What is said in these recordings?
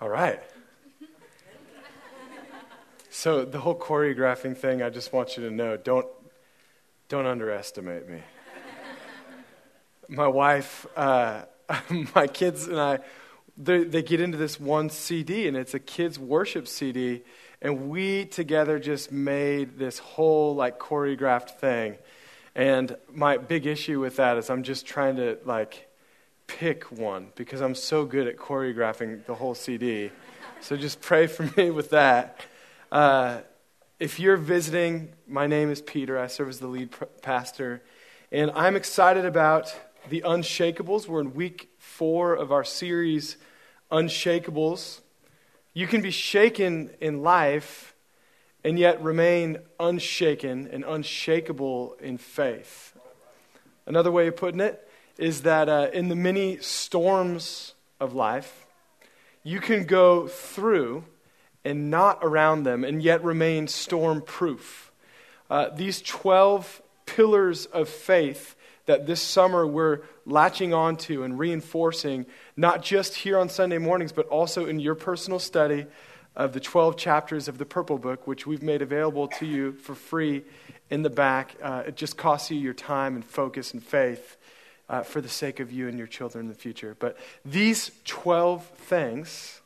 All right. So the whole choreographing thing, I just want you to know, don't don't underestimate me. My wife, uh, my kids, and I, they, they get into this one CD, and it's a kids worship CD, and we together just made this whole like choreographed thing. And my big issue with that is I'm just trying to like pick one because I'm so good at choreographing the whole CD. So just pray for me with that. Uh, if you're visiting, my name is Peter. I serve as the lead pastor. And I'm excited about the Unshakables. We're in week four of our series, Unshakables. You can be shaken in life and yet remain unshaken and unshakable in faith. Another way of putting it is that uh, in the many storms of life, you can go through and not around them, and yet remain storm proof. Uh, these 12 pillars of faith that this summer we're latching onto and reinforcing, not just here on Sunday mornings, but also in your personal study of the 12 chapters of the Purple Book, which we've made available to you for free in the back. Uh, it just costs you your time and focus and faith uh, for the sake of you and your children in the future. But these 12 things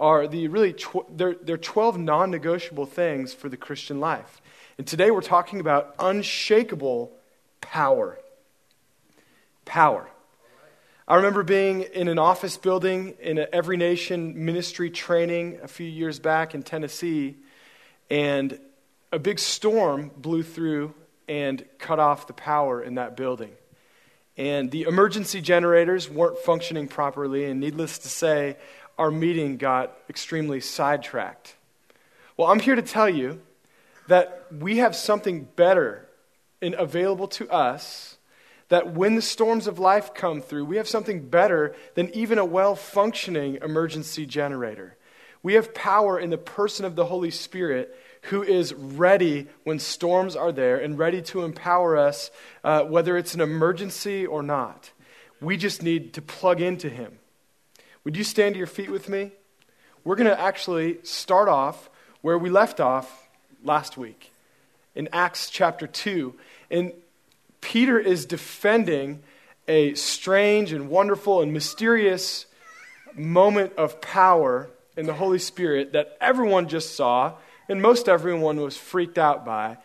are the really, tw- they're, they're 12 non negotiable things for the Christian life. And today we're talking about unshakable power. Power. I remember being in an office building in an Every Nation ministry training a few years back in Tennessee, and a big storm blew through and cut off the power in that building. And the emergency generators weren't functioning properly, and needless to say, our meeting got extremely sidetracked. Well, I'm here to tell you that we have something better and available to us. That when the storms of life come through, we have something better than even a well functioning emergency generator. We have power in the person of the Holy Spirit who is ready when storms are there and ready to empower us, uh, whether it's an emergency or not. We just need to plug into Him. Would you stand to your feet with me? We're going to actually start off where we left off last week in Acts chapter 2. And Peter is defending a strange and wonderful and mysterious moment of power in the Holy Spirit that everyone just saw and most everyone was freaked out by.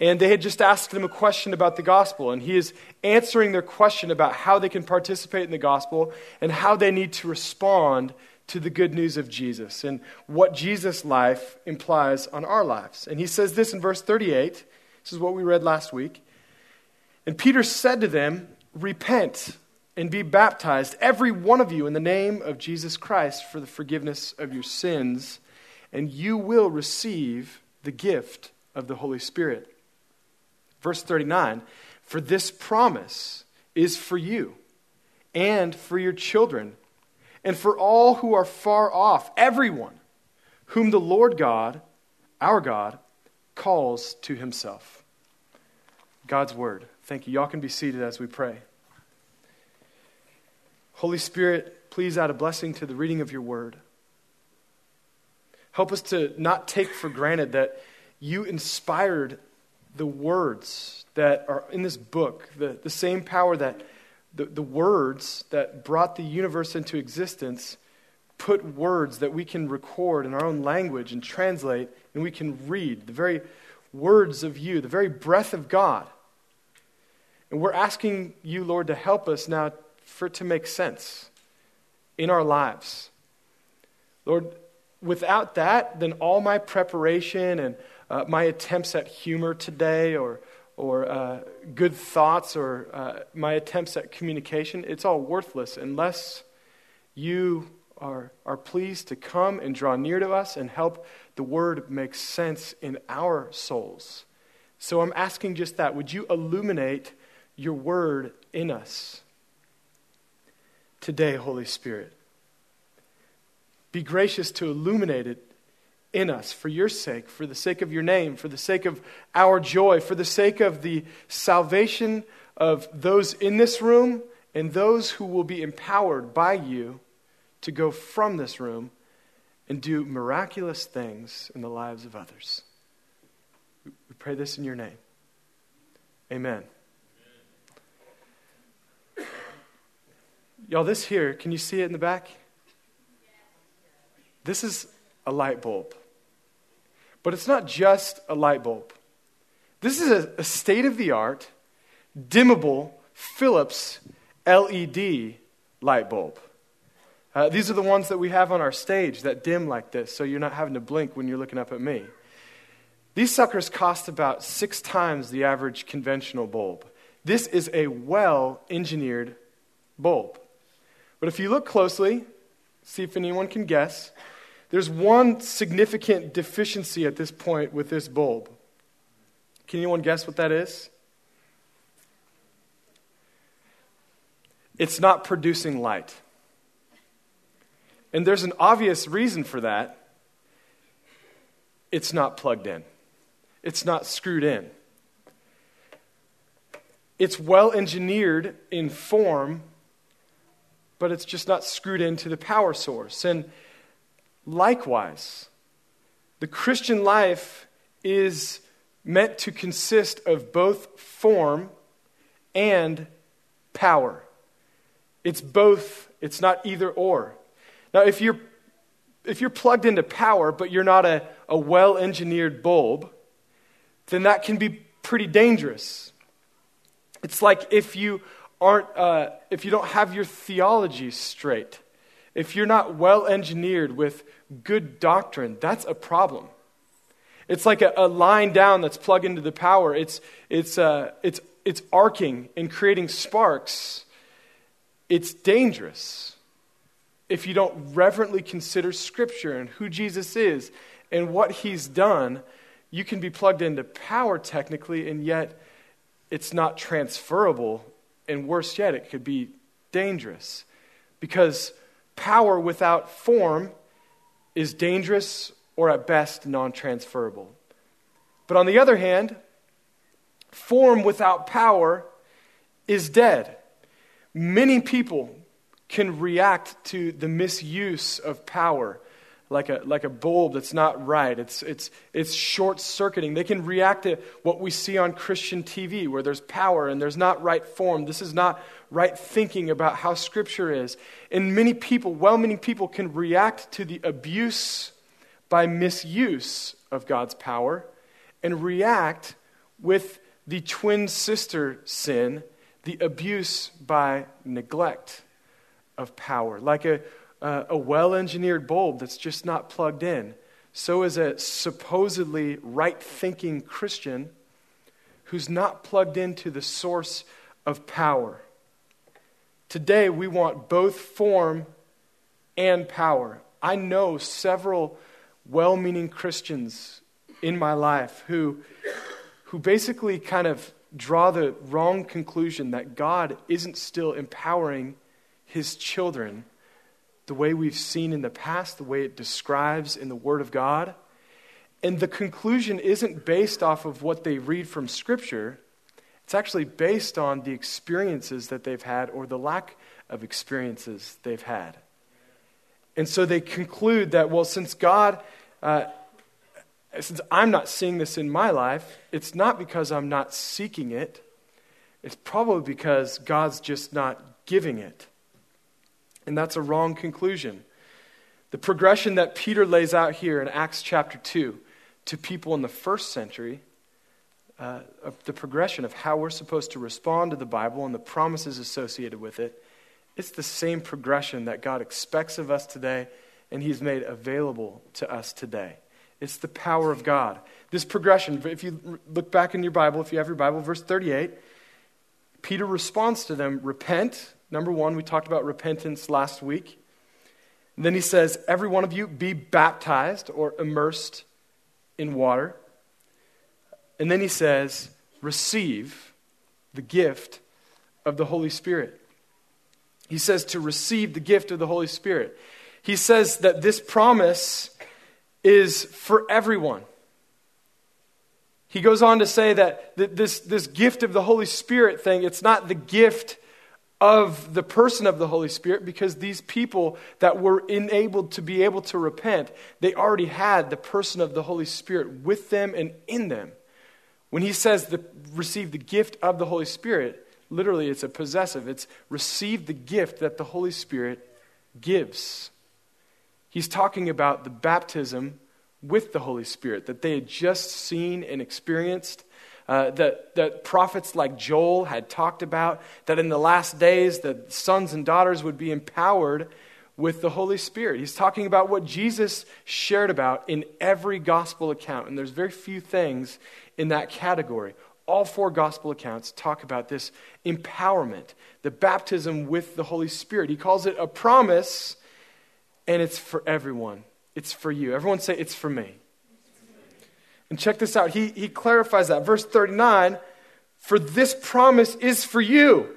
And they had just asked him a question about the gospel, and he is answering their question about how they can participate in the gospel and how they need to respond to the good news of Jesus and what Jesus' life implies on our lives. And he says this in verse 38. This is what we read last week. And Peter said to them, Repent and be baptized, every one of you, in the name of Jesus Christ for the forgiveness of your sins, and you will receive the gift of the Holy Spirit. Verse 39 For this promise is for you and for your children and for all who are far off, everyone whom the Lord God, our God, calls to himself. God's word. Thank you. Y'all can be seated as we pray. Holy Spirit, please add a blessing to the reading of your word. Help us to not take for granted that you inspired the words that are in this book, the, the same power that the, the words that brought the universe into existence, put words that we can record in our own language and translate and we can read, the very words of you, the very breath of God. And we're asking you, Lord, to help us now for it to make sense in our lives. Lord, without that, then all my preparation and uh, my attempts at humor today or, or uh, good thoughts or uh, my attempts at communication, it's all worthless unless you are, are pleased to come and draw near to us and help the word make sense in our souls. So I'm asking just that. Would you illuminate your word in us today, Holy Spirit? Be gracious to illuminate it in us for your sake, for the sake of your name, for the sake of our joy, for the sake of the salvation of those in this room and those who will be empowered by you to go from this room and do miraculous things in the lives of others. We pray this in your name. Amen. Y'all, this here, can you see it in the back? This is a light bulb. But it's not just a light bulb. This is a, a state of the art, dimmable Philips LED light bulb. Uh, these are the ones that we have on our stage that dim like this, so you're not having to blink when you're looking up at me. These suckers cost about six times the average conventional bulb. This is a well engineered bulb. But if you look closely, see if anyone can guess, there's one significant deficiency at this point with this bulb. Can anyone guess what that is? It's not producing light. And there's an obvious reason for that. It's not plugged in, it's not screwed in. It's well engineered in form, but it's just not screwed into the power source. And likewise, the Christian life is meant to consist of both form and power. It's both, it's not either or. Now, if you're, if you're plugged into power, but you're not a, a well engineered bulb, then that can be pretty dangerous. It's like if you aren't, uh, if you don't have your theology straight, if you're not well engineered with good doctrine, that's a problem. It's like a, a, line down that's plugged into the power. It's, it's, uh, it's, it's arcing and creating sparks. It's dangerous if you don't reverently consider Scripture and who Jesus is and what He's done, you can be plugged into power technically, and yet it's not transferable. And worse yet, it could be dangerous. Because power without form is dangerous or at best non transferable. But on the other hand, form without power is dead. Many people can react to the misuse of power like a, like a bulb that's not right. It's, it's, it's short circuiting. They can react to what we see on Christian TV, where there's power and there's not right form. This is not right thinking about how Scripture is. And many people, well, many people can react to the abuse by misuse of God's power and react with the twin sister sin, the abuse by neglect of power. Like a, a well engineered bulb that's just not plugged in. So is a supposedly right thinking Christian who's not plugged into the source of power. Today, we want both form and power. I know several well meaning Christians in my life who, who basically kind of draw the wrong conclusion that God isn't still empowering his children the way we've seen in the past, the way it describes in the Word of God. And the conclusion isn't based off of what they read from Scripture, it's actually based on the experiences that they've had or the lack of experiences they've had. And so they conclude that, well, since God, uh, since I'm not seeing this in my life, it's not because I'm not seeking it, it's probably because God's just not giving it. And that's a wrong conclusion. The progression that Peter lays out here in Acts chapter 2 to people in the first century, uh, of the progression of how we're supposed to respond to the Bible and the promises associated with it, it's the same progression that God expects of us today and He's made available to us today. It's the power of God. This progression, if you look back in your Bible, if you have your Bible, verse 38, Peter responds to them repent Number one, we talked about repentance last week. And then he says, Every one of you be baptized or immersed in water. And then he says, Receive the gift of the Holy Spirit. He says to receive the gift of the Holy Spirit. He says that this promise is for everyone. He goes on to say that this, this gift of the Holy Spirit thing, it's not the gift of the person of the Holy Spirit because these people that were enabled to be able to repent, they already had the person of the Holy Spirit with them and in them. When he says the, receive the gift of the Holy Spirit, literally it's a possessive. It's receive the gift that the Holy Spirit gives. He's talking about the baptism with the Holy Spirit that they had just seen and experienced uh, that, that prophets like Joel had talked about, that in the last days the sons and daughters would be empowered with the Holy Spirit. He's talking about what Jesus shared about in every gospel account, and there's very few things in that category. All four gospel accounts talk about this empowerment, the baptism with the Holy Spirit. He calls it a promise, and it's for everyone. It's for you. Everyone say, It's for me. And check this out. He, he clarifies that. Verse 39 For this promise is for you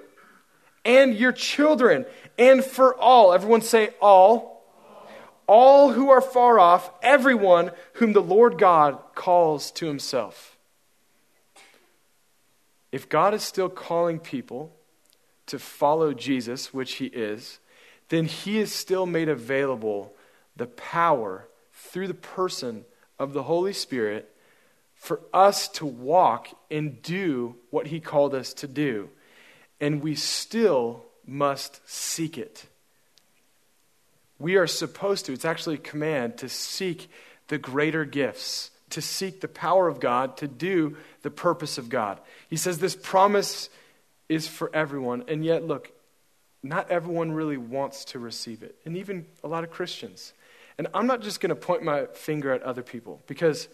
and your children and for all. Everyone say, all. All who are far off, everyone whom the Lord God calls to himself. If God is still calling people to follow Jesus, which he is, then he is still made available the power through the person of the Holy Spirit for us to walk and do what he called us to do. And we still must seek it. We are supposed to, it's actually a command to seek the greater gifts, to seek the power of God, to do the purpose of God. He says this promise is for everyone. And yet, look, not everyone really wants to receive it. And even a lot of Christians. And I'm not just going to point my finger at other people because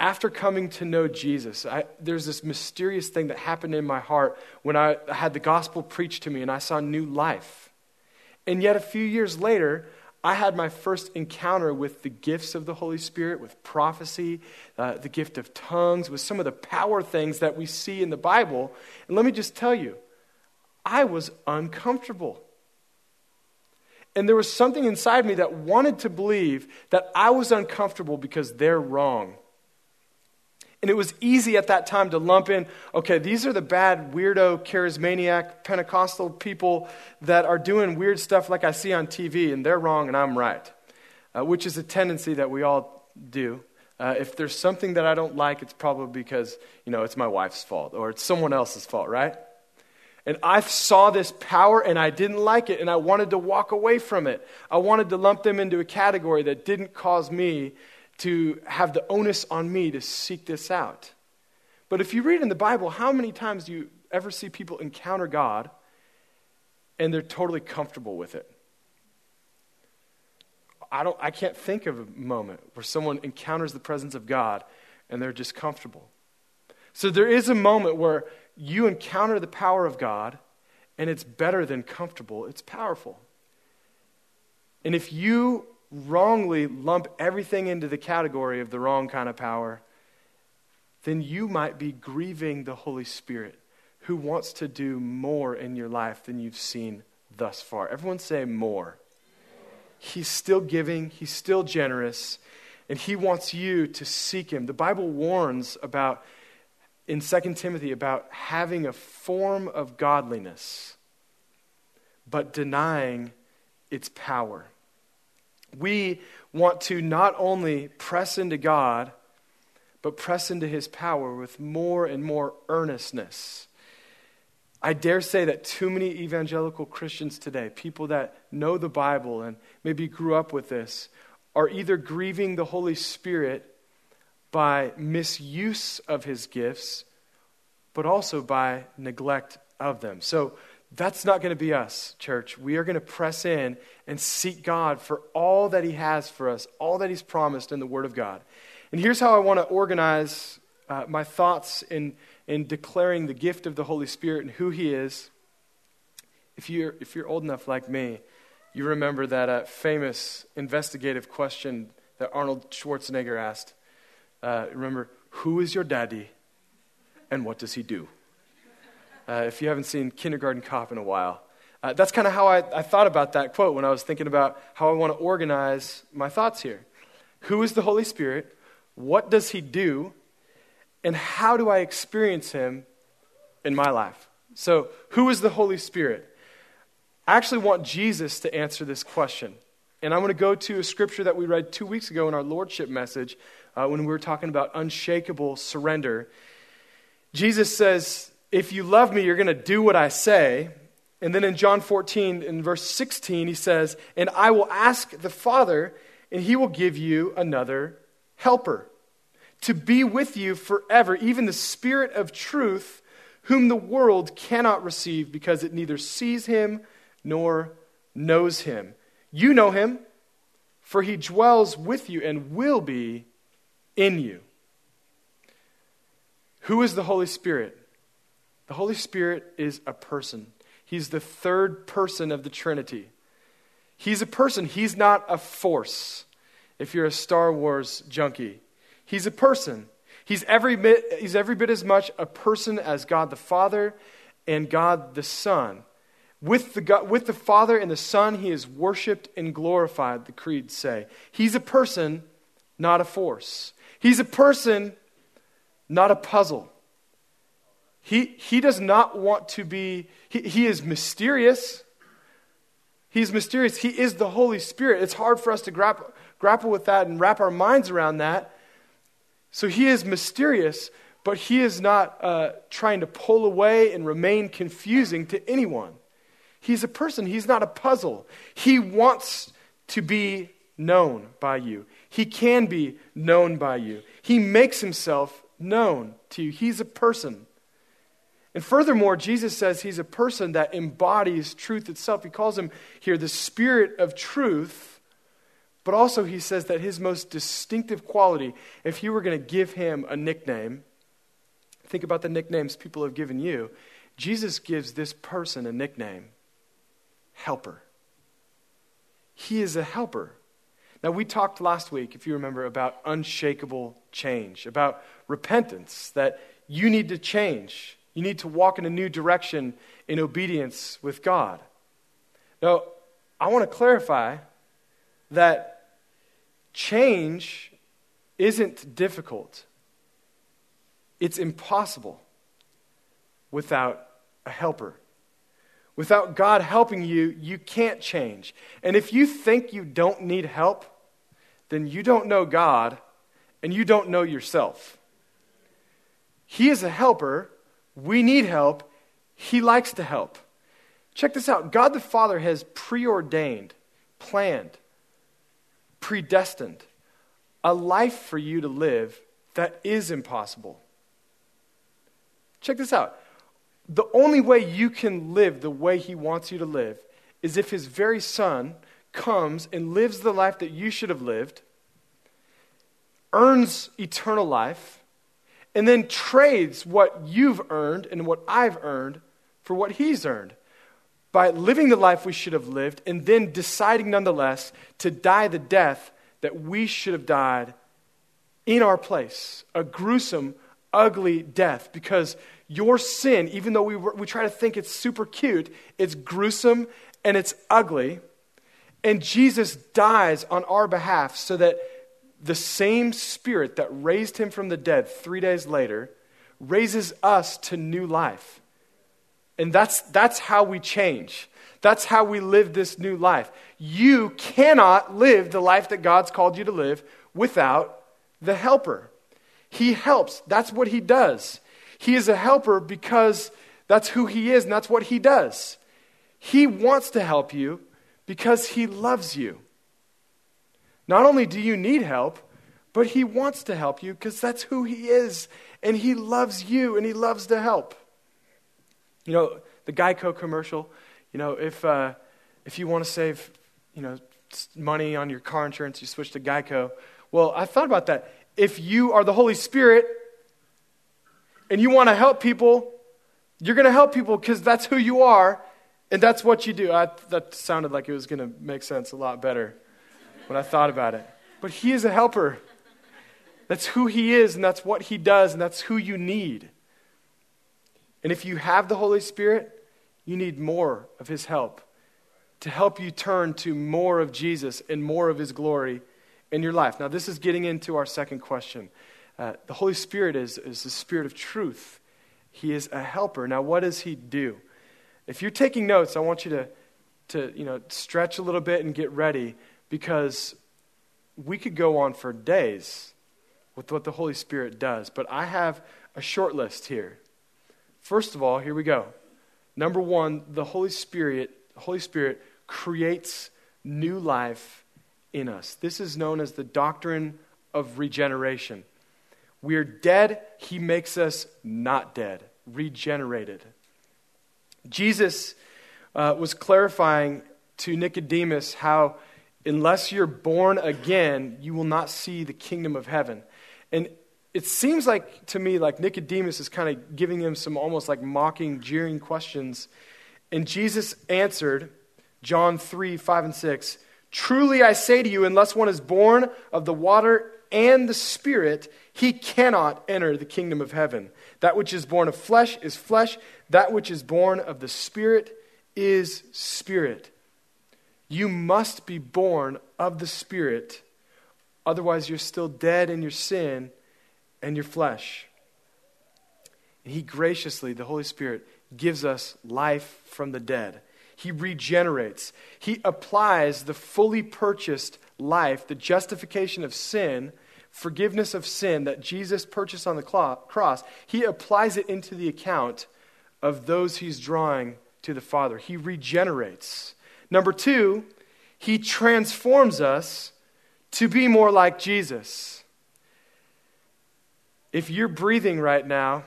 after coming to know Jesus, I, there's this mysterious thing that happened in my heart when I had the gospel preached to me and I saw new life. And yet, a few years later, I had my first encounter with the gifts of the Holy Spirit, with prophecy, uh, the gift of tongues, with some of the power things that we see in the Bible. And let me just tell you, I was uncomfortable. And there was something inside me that wanted to believe that I was uncomfortable because they're wrong. And it was easy at that time to lump in, okay, these are the bad, weirdo, charismaniac, Pentecostal people that are doing weird stuff like I see on TV, and they're wrong and I'm right, uh, which is a tendency that we all do. Uh, if there's something that I don't like, it's probably because, you know, it's my wife's fault or it's someone else's fault, right? And I saw this power and I didn't like it and I wanted to walk away from it. I wanted to lump them into a category that didn't cause me to have the onus on me to seek this out. But if you read in the Bible, how many times do you ever see people encounter God and they're totally comfortable with it? I, don't, I can't think of a moment where someone encounters the presence of God and they're just comfortable. So there is a moment where you encounter the power of God and it's better than comfortable, it's powerful. And if you wrongly lump everything into the category of the wrong kind of power, then you might be grieving the Holy Spirit who wants to do more in your life than you've seen thus far. Everyone say more. He's still giving, he's still generous, and he wants you to seek him. The Bible warns about in 2 Timothy about having a form of godliness but denying its power we want to not only press into God, but press into his power with more and more earnestness. I dare say that too many evangelical Christians today, people that know the Bible and maybe grew up with this, are either grieving the Holy Spirit by misuse of his gifts, but also by neglect of them. So that's not going to be us, church. We are going to press in and seek God for all that He has for us, all that He's promised in the Word of God. And here's how I want to organize uh, my thoughts in, in declaring the gift of the Holy Spirit and who He is. If you're, if you're old enough like me, you remember that uh, famous investigative question that Arnold Schwarzenegger asked. Uh, remember, who is your daddy and what does he do? Uh, if you haven't seen Kindergarten Cop in a while, uh, that's kind of how I, I thought about that quote when I was thinking about how I want to organize my thoughts here. Who is the Holy Spirit? What does He do? And how do I experience Him in my life? So, who is the Holy Spirit? I actually want Jesus to answer this question. And I'm going to go to a scripture that we read two weeks ago in our Lordship message uh, when we were talking about unshakable surrender. Jesus says, If you love me, you're going to do what I say. And then in John 14, in verse 16, he says, And I will ask the Father, and he will give you another helper to be with you forever, even the Spirit of truth, whom the world cannot receive because it neither sees him nor knows him. You know him, for he dwells with you and will be in you. Who is the Holy Spirit? The Holy Spirit is a person. He's the third person of the Trinity. He's a person, he's not a force. If you're a Star Wars junkie, he's a person. He's every bit, he's every bit as much a person as God the Father and God the Son. With the, God, with the Father and the Son, he is worshiped and glorified, the creeds say. He's a person, not a force. He's a person, not a puzzle. He, he does not want to be, he, he is mysterious. He's mysterious. He is the Holy Spirit. It's hard for us to grapple, grapple with that and wrap our minds around that. So he is mysterious, but he is not uh, trying to pull away and remain confusing to anyone. He's a person, he's not a puzzle. He wants to be known by you, he can be known by you. He makes himself known to you. He's a person. And furthermore, Jesus says he's a person that embodies truth itself. He calls him here the Spirit of truth, but also he says that his most distinctive quality, if you were going to give him a nickname, think about the nicknames people have given you. Jesus gives this person a nickname helper. He is a helper. Now, we talked last week, if you remember, about unshakable change, about repentance, that you need to change. You need to walk in a new direction in obedience with God. Now, I want to clarify that change isn't difficult, it's impossible without a helper. Without God helping you, you can't change. And if you think you don't need help, then you don't know God and you don't know yourself. He is a helper. We need help. He likes to help. Check this out God the Father has preordained, planned, predestined a life for you to live that is impossible. Check this out the only way you can live the way He wants you to live is if His very Son comes and lives the life that you should have lived, earns eternal life, and then trades what you've earned and what I've earned for what He's earned by living the life we should have lived and then deciding nonetheless to die the death that we should have died in our place. A gruesome, ugly death because your sin, even though we, we try to think it's super cute, it's gruesome and it's ugly. And Jesus dies on our behalf so that the same spirit that raised him from the dead three days later raises us to new life. And that's, that's how we change. That's how we live this new life. You cannot live the life that God's called you to live without the helper. He helps. That's what he does. He is a helper because that's who He is and that's what He does. He wants to help you because He loves you. Not only do you need help, but He wants to help you because that's who He is and He loves you and He loves to help. You know, the Geico commercial, you know, if, uh, if you want to save, you know, money on your car insurance, you switch to Geico. Well, I thought about that. If you are the Holy Spirit and you want to help people, you're going to help people because that's who you are and that's what you do. I, that sounded like it was going to make sense a lot better when I thought about it. But He is a helper. That's who He is, and that's what He does, and that's who you need. And if you have the Holy Spirit, you need more of His help to help you turn to more of Jesus and more of His glory in your life. Now, this is getting into our second question. Uh, the Holy Spirit is, is the Spirit of truth. He is a helper. Now, what does He do? If you're taking notes, I want you to to you know, stretch a little bit and get ready because we could go on for days with what the Holy Spirit does. But I have a short list here. First of all, here we go. Number one, the Holy Spirit, Holy Spirit creates new life in us. This is known as the doctrine of regeneration. We're dead, he makes us not dead, regenerated. Jesus uh, was clarifying to Nicodemus how, unless you're born again, you will not see the kingdom of heaven. And it seems like to me like Nicodemus is kind of giving him some almost like mocking, jeering questions. And Jesus answered, John 3 5 and 6 Truly I say to you, unless one is born of the water and the Spirit, he cannot enter the kingdom of heaven. That which is born of flesh is flesh, that which is born of the Spirit is spirit. You must be born of the Spirit, otherwise, you're still dead in your sin and your flesh. And He graciously, the Holy Spirit, gives us life from the dead. He regenerates. He applies the fully purchased life, the justification of sin, forgiveness of sin that Jesus purchased on the cross. He applies it into the account of those he's drawing to the Father. He regenerates. Number two, he transforms us to be more like Jesus. If you're breathing right now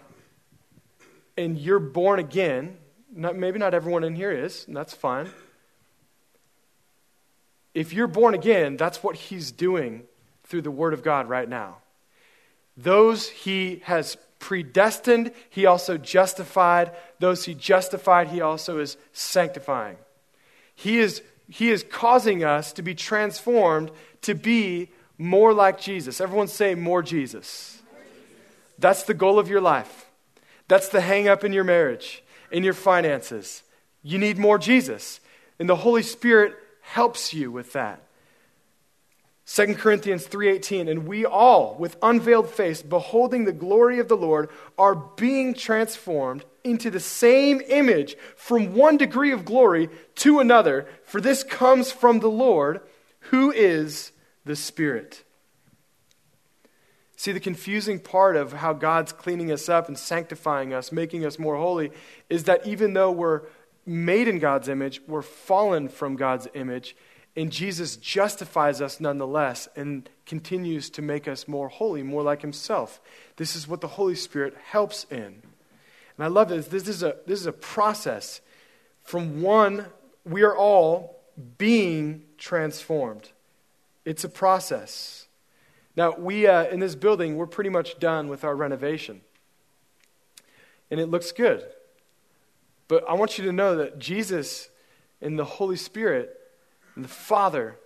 and you're born again, not, maybe not everyone in here is, and that's fine. If you're born again, that's what he's doing through the Word of God right now. Those he has predestined, he also justified. Those he justified, he also is sanctifying. He is, he is causing us to be transformed to be more like Jesus. Everyone say, more Jesus. That's the goal of your life. That's the hang up in your marriage, in your finances. You need more Jesus. And the Holy Spirit helps you with that. 2 Corinthians 3:18 and we all with unveiled face beholding the glory of the Lord are being transformed into the same image from one degree of glory to another for this comes from the Lord who is the Spirit. See, the confusing part of how God's cleaning us up and sanctifying us, making us more holy, is that even though we're made in God's image, we're fallen from God's image, and Jesus justifies us nonetheless and continues to make us more holy, more like Himself. This is what the Holy Spirit helps in. And I love this. This is a, this is a process. From one, we are all being transformed. It's a process. Now, we, uh, in this building, we're pretty much done with our renovation. And it looks good. But I want you to know that Jesus and the Holy Spirit and the Father,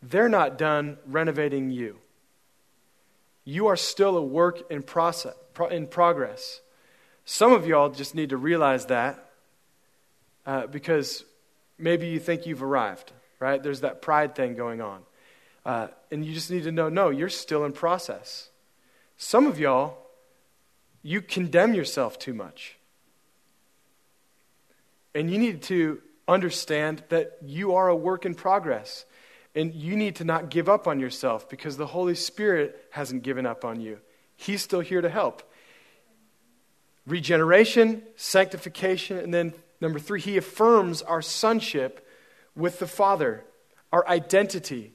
they're not done renovating you. You are still a work in, process, in progress. Some of y'all just need to realize that uh, because maybe you think you've arrived, right? There's that pride thing going on. Uh, and you just need to know no, you're still in process. Some of y'all, you condemn yourself too much. And you need to understand that you are a work in progress. And you need to not give up on yourself because the Holy Spirit hasn't given up on you. He's still here to help. Regeneration, sanctification, and then number three, he affirms our sonship with the Father, our identity.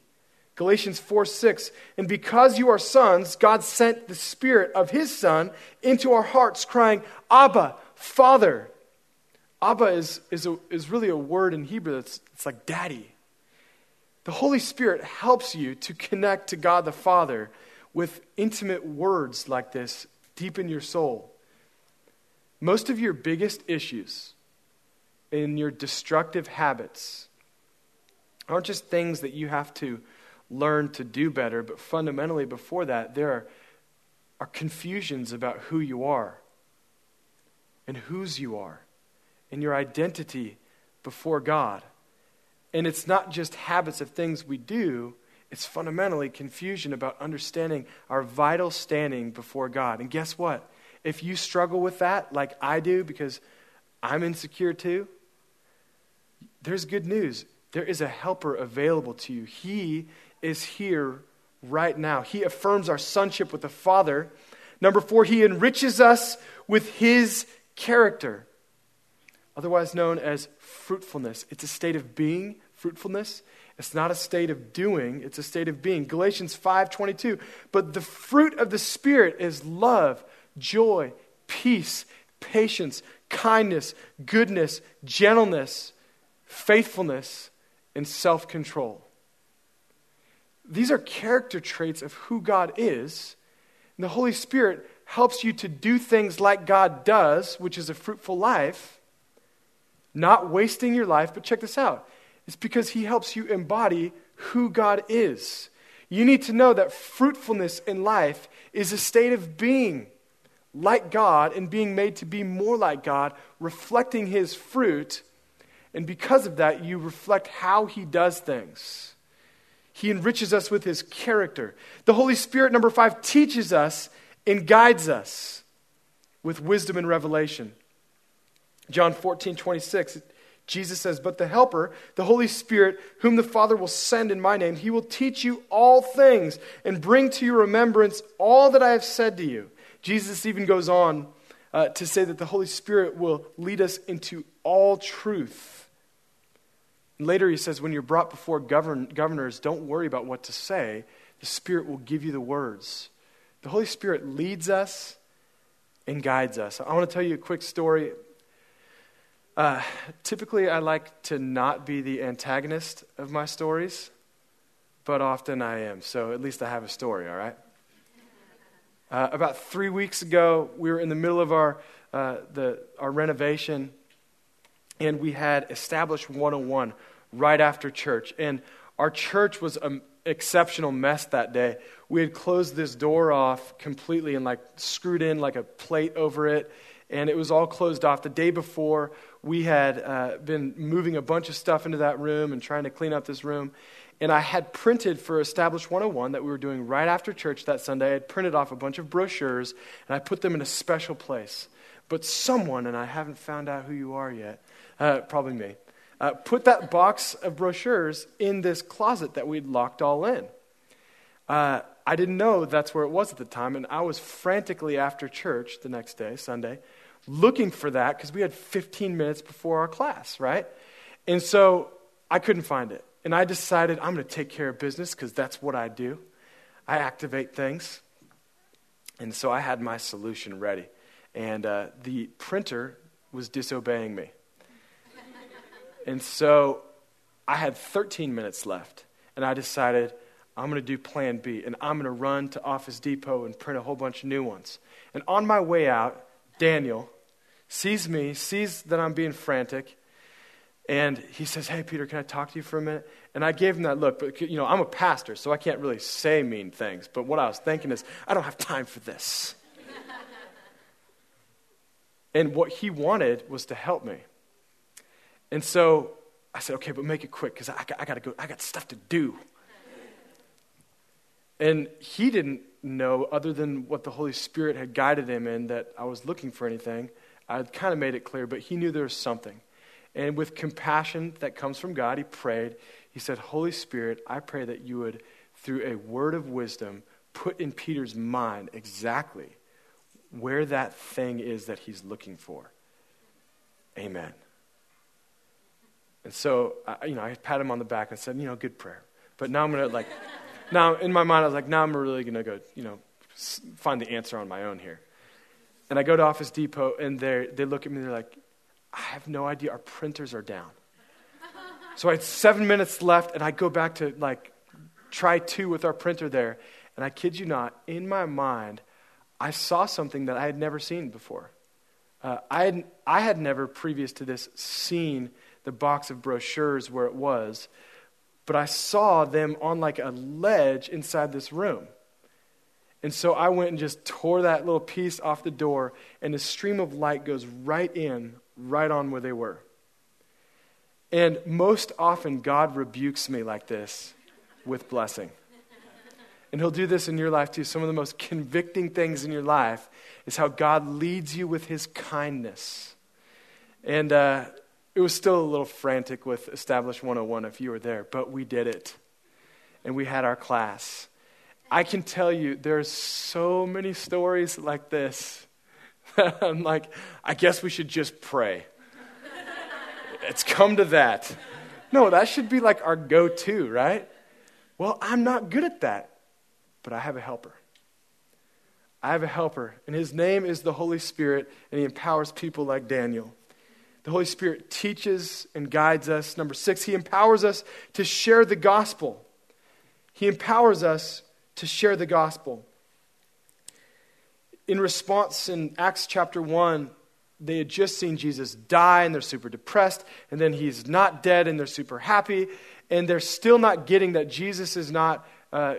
Galatians 4 6. And because you are sons, God sent the Spirit of His Son into our hearts, crying, Abba, Father. Abba is, is, a, is really a word in Hebrew that's it's like daddy. The Holy Spirit helps you to connect to God the Father with intimate words like this deep in your soul. Most of your biggest issues in your destructive habits aren't just things that you have to learn to do better, but fundamentally, before that, there are, are confusions about who you are and whose you are and your identity before God. And it's not just habits of things we do, it's fundamentally confusion about understanding our vital standing before God. And guess what? If you struggle with that, like I do, because I'm insecure too, there's good news. There is a helper available to you. He is here right now. He affirms our sonship with the Father. Number four, he enriches us with his character, otherwise known as fruitfulness. It's a state of being, fruitfulness. It's not a state of doing, it's a state of being. Galatians 5:22. But the fruit of the spirit is love, joy, peace, patience, kindness, goodness, gentleness, faithfulness, and self-control. These are character traits of who God is. And the Holy Spirit helps you to do things like God does, which is a fruitful life, not wasting your life. But check this out it's because He helps you embody who God is. You need to know that fruitfulness in life is a state of being like God and being made to be more like God, reflecting His fruit. And because of that, you reflect how He does things. He enriches us with His character. The Holy Spirit, number five, teaches us and guides us with wisdom and revelation. John 14, 26, Jesus says, But the Helper, the Holy Spirit, whom the Father will send in my name, he will teach you all things and bring to your remembrance all that I have said to you. Jesus even goes on uh, to say that the Holy Spirit will lead us into all truth. later, he says, When you're brought before govern- governors, don't worry about what to say. The Spirit will give you the words. The Holy Spirit leads us and guides us. I want to tell you a quick story. Uh, typically, I like to not be the antagonist of my stories, but often I am. So at least I have a story, all right? Uh, about three weeks ago, we were in the middle of our, uh, the, our renovation, and we had established 101 right after church. And our church was an exceptional mess that day we had closed this door off completely and like screwed in like a plate over it and it was all closed off the day before we had uh, been moving a bunch of stuff into that room and trying to clean up this room and i had printed for established 101 that we were doing right after church that sunday i had printed off a bunch of brochures and i put them in a special place but someone and i haven't found out who you are yet uh, probably me uh, put that box of brochures in this closet that we'd locked all in uh, I didn't know that's where it was at the time, and I was frantically after church the next day, Sunday, looking for that because we had 15 minutes before our class, right? And so I couldn't find it. And I decided I'm going to take care of business because that's what I do. I activate things. And so I had my solution ready. And uh, the printer was disobeying me. and so I had 13 minutes left. And I decided I'm going to do plan B, and I'm going to run to Office Depot and print a whole bunch of new ones. And on my way out, Daniel sees me, sees that I'm being frantic, and he says, Hey, Peter, can I talk to you for a minute? And I gave him that look, but you know, I'm a pastor, so I can't really say mean things. But what I was thinking is, I don't have time for this. and what he wanted was to help me. And so I said, Okay, but make it quick because I, I got to go, I got stuff to do. And he didn't know, other than what the Holy Spirit had guided him in, that I was looking for anything. I kind of made it clear, but he knew there was something. And with compassion that comes from God, he prayed. He said, Holy Spirit, I pray that you would, through a word of wisdom, put in Peter's mind exactly where that thing is that he's looking for. Amen. And so, I, you know, I pat him on the back and said, you know, good prayer. But now I'm going to, like, now, in my mind, I was like, now I'm really going to go, you know, find the answer on my own here. And I go to Office Depot, and they they look at me, they're like, I have no idea. Our printers are down. so I had seven minutes left, and I go back to like try two with our printer there. And I kid you not, in my mind, I saw something that I had never seen before. Uh, I, had, I had never, previous to this, seen the box of brochures where it was but I saw them on like a ledge inside this room. And so I went and just tore that little piece off the door, and a stream of light goes right in, right on where they were. And most often, God rebukes me like this with blessing. And He'll do this in your life too. Some of the most convicting things in your life is how God leads you with His kindness. And uh, it was still a little frantic with Establish 101 if you were there, but we did it. And we had our class. I can tell you there's so many stories like this. I'm like, I guess we should just pray. it's come to that. No, that should be like our go to, right? Well, I'm not good at that, but I have a helper. I have a helper, and his name is the Holy Spirit, and he empowers people like Daniel. The Holy Spirit teaches and guides us. Number six, he empowers us to share the gospel. He empowers us to share the gospel. In response, in Acts chapter 1, they had just seen Jesus die and they're super depressed, and then he's not dead and they're super happy, and they're still not getting that Jesus is not uh,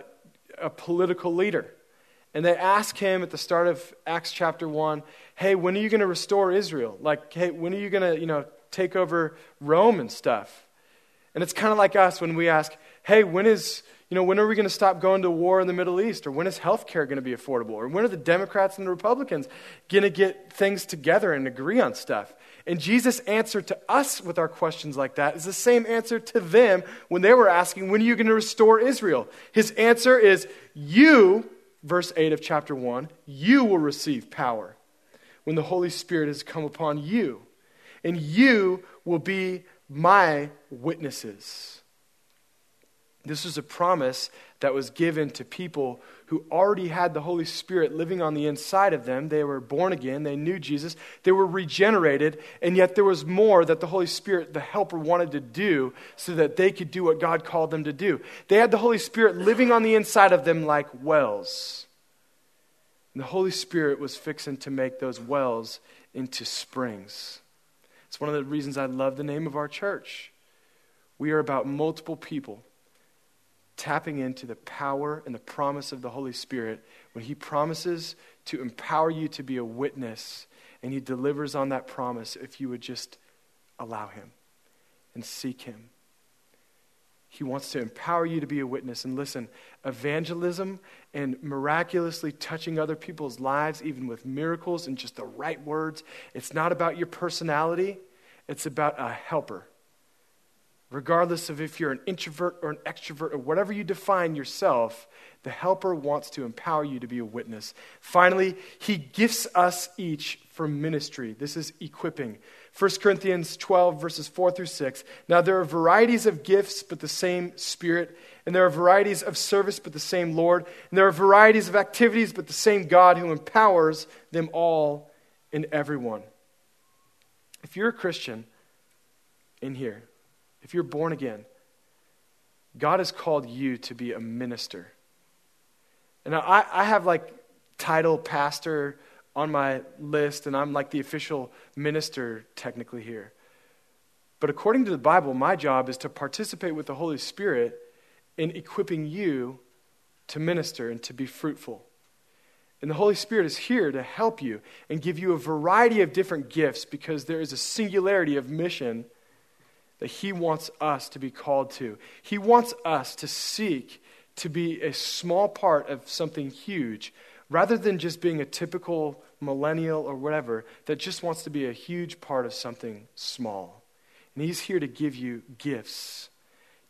a political leader. And they ask him at the start of Acts chapter 1, hey, when are you going to restore Israel? Like, hey, when are you going to, you know, take over Rome and stuff? And it's kind of like us when we ask, hey, when is, you know, when are we going to stop going to war in the Middle East? Or when is health care going to be affordable? Or when are the Democrats and the Republicans going to get things together and agree on stuff? And Jesus' answer to us with our questions like that is the same answer to them when they were asking, when are you going to restore Israel? His answer is, you verse 8 of chapter 1 you will receive power when the Holy Spirit has come upon you, and you will be my witnesses. This was a promise that was given to people who already had the Holy Spirit living on the inside of them. They were born again, they knew Jesus, they were regenerated, and yet there was more that the Holy Spirit, the Helper, wanted to do so that they could do what God called them to do. They had the Holy Spirit living on the inside of them like wells. And the Holy Spirit was fixing to make those wells into springs. It's one of the reasons I love the name of our church. We are about multiple people tapping into the power and the promise of the Holy Spirit when He promises to empower you to be a witness, and He delivers on that promise if you would just allow Him and seek Him. He wants to empower you to be a witness. And listen, evangelism and miraculously touching other people's lives, even with miracles and just the right words, it's not about your personality, it's about a helper regardless of if you're an introvert or an extrovert or whatever you define yourself, the helper wants to empower you to be a witness. Finally, he gifts us each for ministry. This is equipping. 1 Corinthians 12, verses 4 through 6. Now, there are varieties of gifts, but the same Spirit. And there are varieties of service, but the same Lord. And there are varieties of activities, but the same God who empowers them all and everyone. If you're a Christian in here, if you're born again, God has called you to be a minister. And I, I have like title pastor on my list, and I'm like the official minister technically here. But according to the Bible, my job is to participate with the Holy Spirit in equipping you to minister and to be fruitful. And the Holy Spirit is here to help you and give you a variety of different gifts because there is a singularity of mission that He wants us to be called to. He wants us to seek to be a small part of something huge rather than just being a typical millennial or whatever that just wants to be a huge part of something small. And He's here to give you gifts,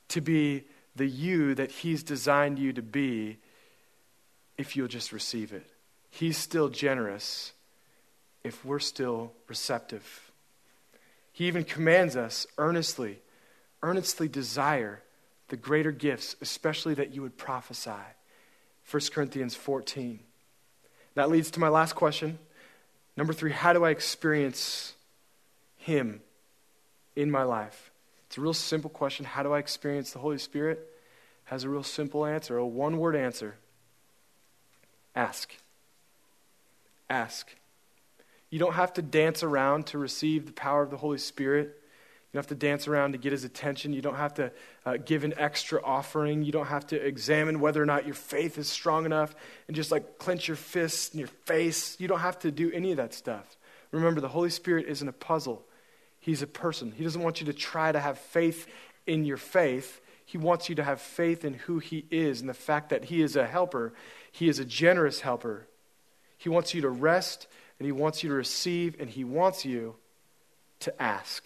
to be the you that He's designed you to be if you'll just receive it. He's still generous if we're still receptive. He even commands us earnestly, earnestly desire the greater gifts, especially that you would prophesy. 1 Corinthians 14. That leads to my last question. Number three, how do I experience Him in my life? It's a real simple question. How do I experience the Holy Spirit? It has a real simple answer, a one word answer. Ask. Ask. You don't have to dance around to receive the power of the Holy Spirit. You don't have to dance around to get his attention. You don't have to uh, give an extra offering. You don't have to examine whether or not your faith is strong enough and just like clench your fists in your face. You don't have to do any of that stuff. Remember, the Holy Spirit isn't a puzzle, He's a person. He doesn't want you to try to have faith in your faith. He wants you to have faith in who He is and the fact that He is a helper. He is a generous helper. He wants you to rest and He wants you to receive, and He wants you to ask.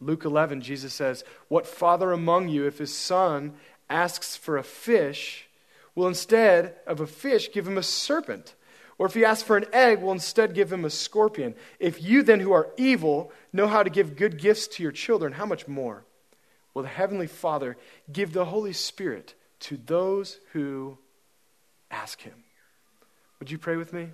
Luke 11, Jesus says, What father among you, if his son asks for a fish, will instead of a fish give him a serpent? Or if he asks for an egg, will instead give him a scorpion? If you then, who are evil, know how to give good gifts to your children, how much more will the Heavenly Father give the Holy Spirit to those who ask him? Would you pray with me?